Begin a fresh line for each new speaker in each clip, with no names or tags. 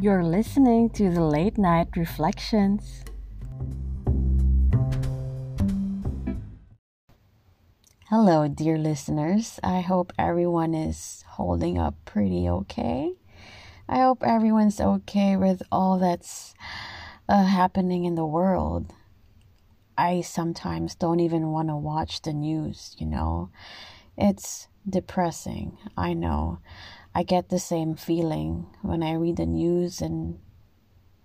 You're listening to the Late Night Reflections. Hello, dear listeners. I hope everyone is holding up pretty okay. I hope everyone's okay with all that's uh, happening in the world. I sometimes don't even want to watch the news, you know. It's depressing, I know. I get the same feeling when I read the news, and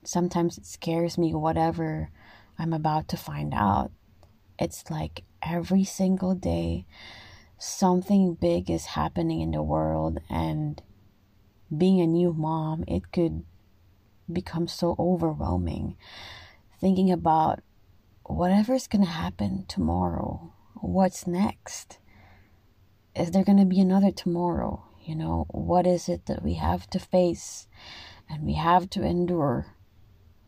sometimes it scares me, whatever I'm about to find out. It's like every single day, something big is happening in the world, and being a new mom, it could become so overwhelming. Thinking about whatever's to happen tomorrow, what's next? Is there to be another tomorrow? You know, what is it that we have to face and we have to endure?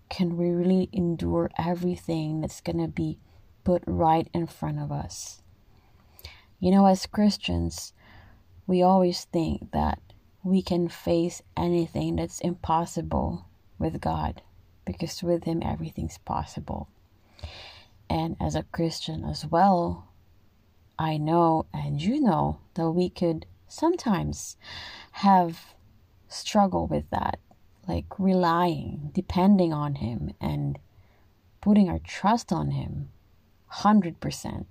Can we really endure everything that's going to be put right in front of us? You know, as Christians, we always think that we can face anything that's impossible with God because with Him everything's possible. And as a Christian as well, I know and you know that we could sometimes have struggle with that, like relying, depending on Him, and putting our trust on Him 100%.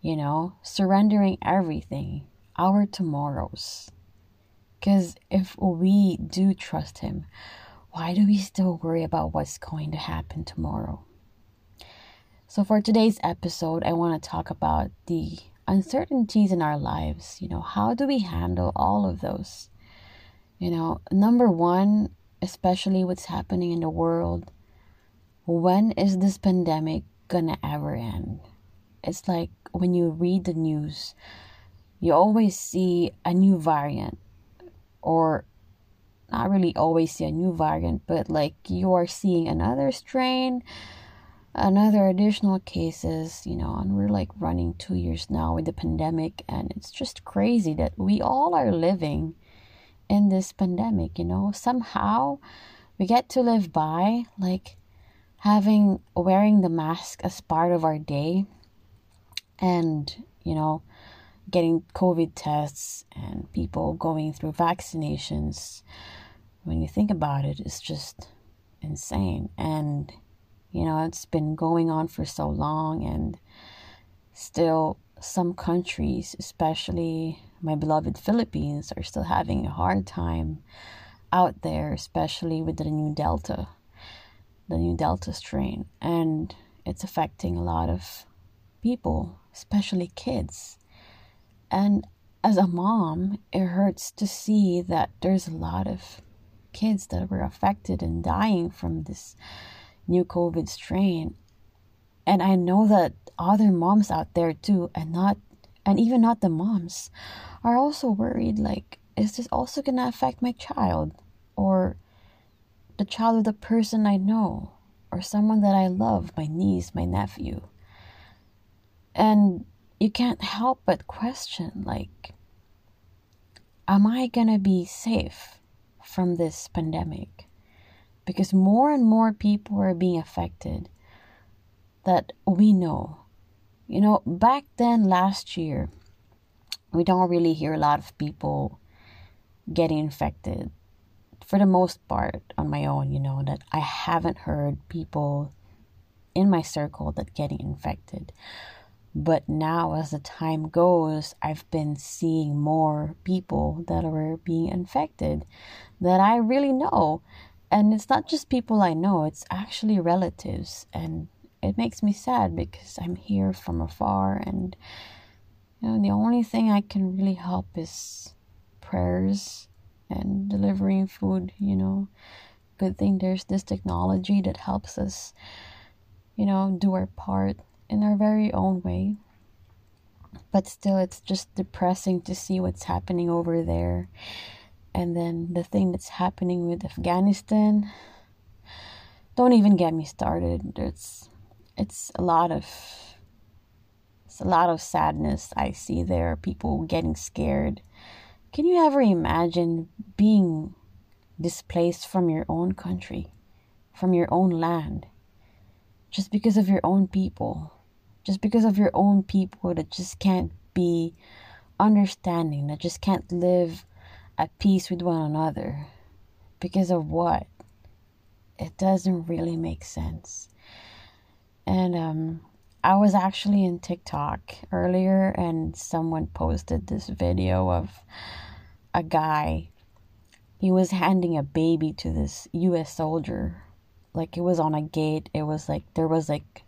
You know, surrendering everything, our tomorrows. Because if we do trust Him, why do we still worry about what's going to happen tomorrow? So, for today's episode, I want to talk about the uncertainties in our lives. You know, how do we handle all of those? You know, number one, especially what's happening in the world, when is this pandemic gonna ever end? It's like when you read the news, you always see a new variant, or not really always see a new variant, but like you are seeing another strain another additional cases, you know, and we're like running two years now with the pandemic, and it's just crazy that we all are living in this pandemic, you know. Somehow we get to live by like having wearing the mask as part of our day and, you know, getting COVID tests and people going through vaccinations. When you think about it, it's just insane. And you know, it's been going on for so long, and still, some countries, especially my beloved Philippines, are still having a hard time out there, especially with the new Delta, the new Delta strain. And it's affecting a lot of people, especially kids. And as a mom, it hurts to see that there's a lot of kids that were affected and dying from this new COVID strain. And I know that other moms out there too, and not, and even not the moms, are also worried like, is this also gonna affect my child? Or the child of the person I know? Or someone that I love, my niece, my nephew? And you can't help but question like, am I gonna be safe from this pandemic? Because more and more people are being affected that we know. You know, back then last year, we don't really hear a lot of people getting infected. For the most part, on my own, you know, that I haven't heard people in my circle that getting infected. But now, as the time goes, I've been seeing more people that are being infected that I really know and it's not just people I know, it's actually relatives. And it makes me sad because I'm here from afar and you know the only thing I can really help is prayers and delivering food, you know. Good thing there's this technology that helps us, you know, do our part in our very own way. But still it's just depressing to see what's happening over there and then the thing that's happening with Afghanistan don't even get me started. It's it's a lot of it's a lot of sadness I see there people getting scared. Can you ever imagine being displaced from your own country, from your own land, just because of your own people, just because of your own people that just can't be understanding, that just can't live at peace with one another. Because of what? It doesn't really make sense. And um, I was actually in TikTok earlier and someone posted this video of a guy. He was handing a baby to this US soldier. Like it was on a gate. It was like there was like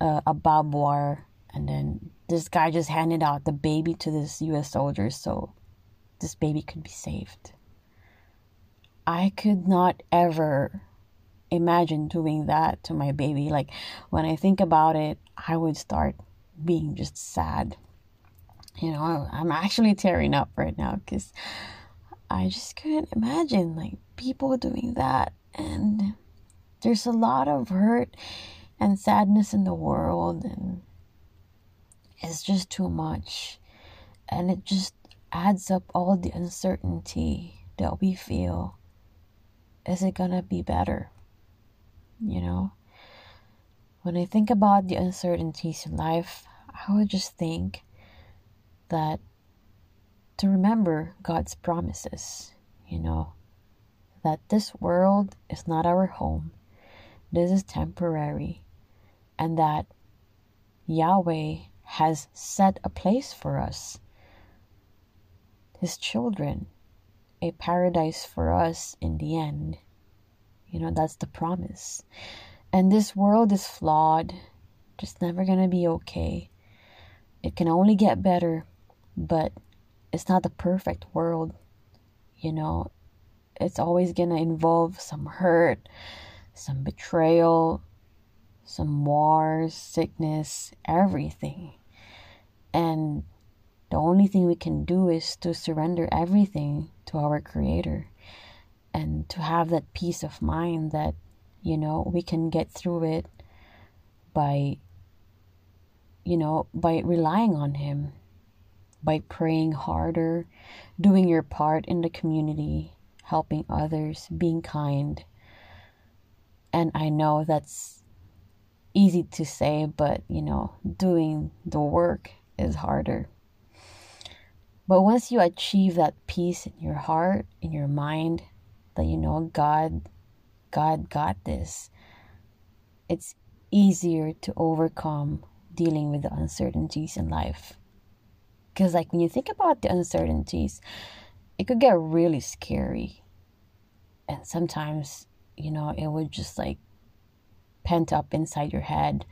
a, a barbed wire and then this guy just handed out the baby to this US soldier so this baby could be saved. I could not ever imagine doing that to my baby. Like when I think about it, I would start being just sad. You know, I'm actually tearing up right now because I just couldn't imagine like people doing that. And there's a lot of hurt and sadness in the world, and it's just too much. And it just adds up all the uncertainty that we feel. Is it gonna be better? You know? When I think about the uncertainties in life, I would just think that to remember God's promises, you know, that this world is not our home, this is temporary, and that Yahweh has set a place for us, His children, a paradise for us in the end. You know, that's the promise. And this world is flawed, just never gonna be okay. It can only get better, but it's not the perfect world. You know, it's always gonna involve some hurt, some betrayal, some wars, sickness, everything. And the only thing we can do is to surrender everything to our Creator and to have that peace of mind that, you know, we can get through it by, you know, by relying on Him, by praying harder, doing your part in the community, helping others, being kind. And I know that's easy to say, but, you know, doing the work is harder. But once you achieve that peace in your heart, in your mind, that you know God God got this. It's easier to overcome dealing with the uncertainties in life. Cuz like when you think about the uncertainties, it could get really scary. And sometimes, you know, it would just like pent up inside your head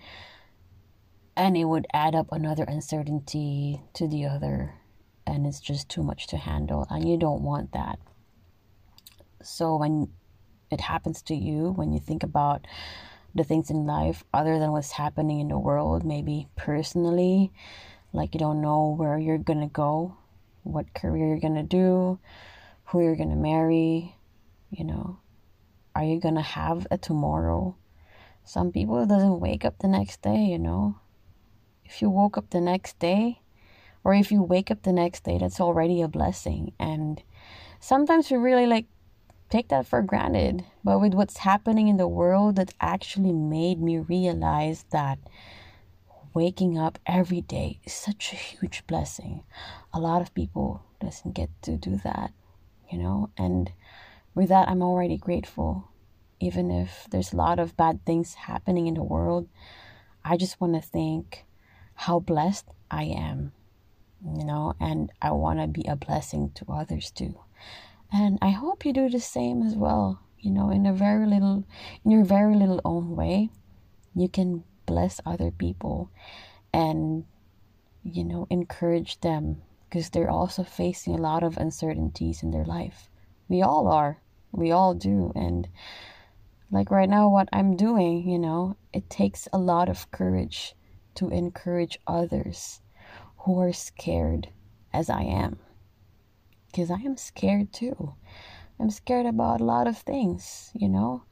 and it would add up another uncertainty to the other it's just too much to handle and you don't want that so when it happens to you, when you think about the things in life other than what's happening in the world, maybe personally, like you don't know where you're gonna go, what career you're gonna do, who you're gonna marry, you know, are you gonna have a tomorrow? Some people doesn't wake up the next day, you know. If you woke up the next day, or if you wake up the next day, that's already a blessing. And sometimes we really like take that for granted. But with what's happening in the world, that actually made me realize that waking up every day is such a huge blessing. A lot of people doesn't get to do that, you know, and with that I'm already grateful. Even if there's a lot of bad things happening in the world, I just want to think how blessed I am, you know, and I want to be a blessing to others too. And I hope you do the same as well. You know, in a very little, in your very little own way, you can bless other people and, you know, encourage them because they're also facing a lot of uncertainties in their life. We all are. We all do. And like right now, what I'm doing, you know, it takes a lot of courage to encourage others who are scared as I am because I am scared too. I'm scared about a lot of things, you know.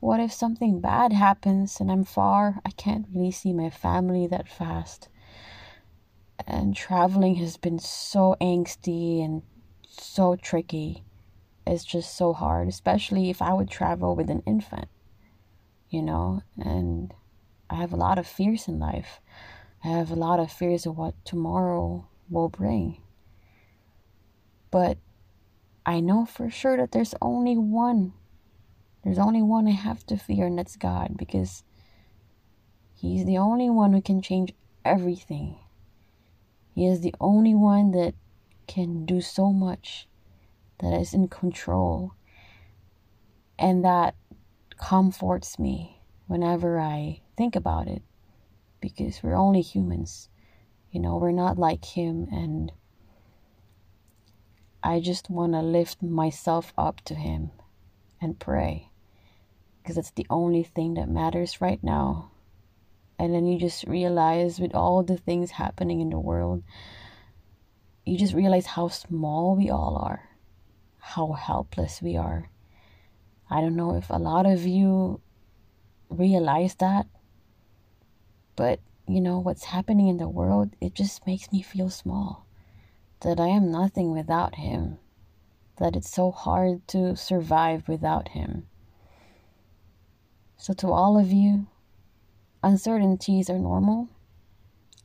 What if something bad happens and I'm far? I can't really see my family that fast. And traveling has been so angsty and so tricky. It's just so hard, especially if I would travel with an infant, you know, and I have a lot of fears in life. I have a lot of fears of what tomorrow will bring. But I know for sure that there's only one. There's only one I have to fear, and that's God, because He's the only one who can change everything. He is the only one that can do so much, that is in control, and that comforts me whenever I think about it, because we're only humans. You know, we're not like Him, and I just want to lift myself up to Him and pray because it's the only thing that matters right now. And then you just realize, with all the things happening in the world, you just realize how small we all are, how helpless we are. I don't know if a lot of you realize that, but you know, what's happening in the world, it just makes me feel small. That I am nothing without Him. That it's so hard to survive without Him. So, to all of you, uncertainties are normal.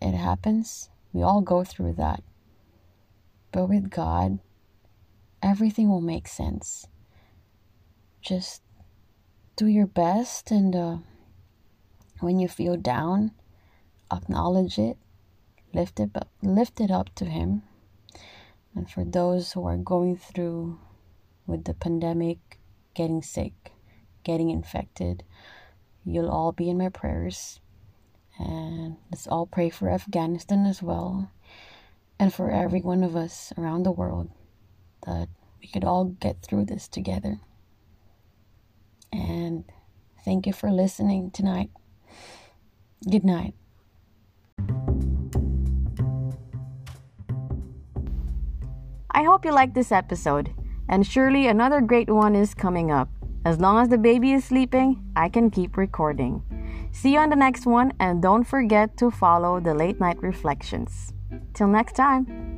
It happens. We all go through that. But with God, everything will make sense. Just do your best, and uh, when you feel down, acknowledge it, lift it, up, lift it up to Him. And for those who are going through with the pandemic, getting sick, getting infected, You'll all be in my prayers. And let's all pray for Afghanistan as well. And for every one of us around the world that we could all get through this together. And thank you for listening tonight. Good night. I hope you liked this episode, and surely another great one is coming up. As long as the baby is sleeping, I can keep recording. See you on the next one, and don't forget to follow the late night reflections. Till next time.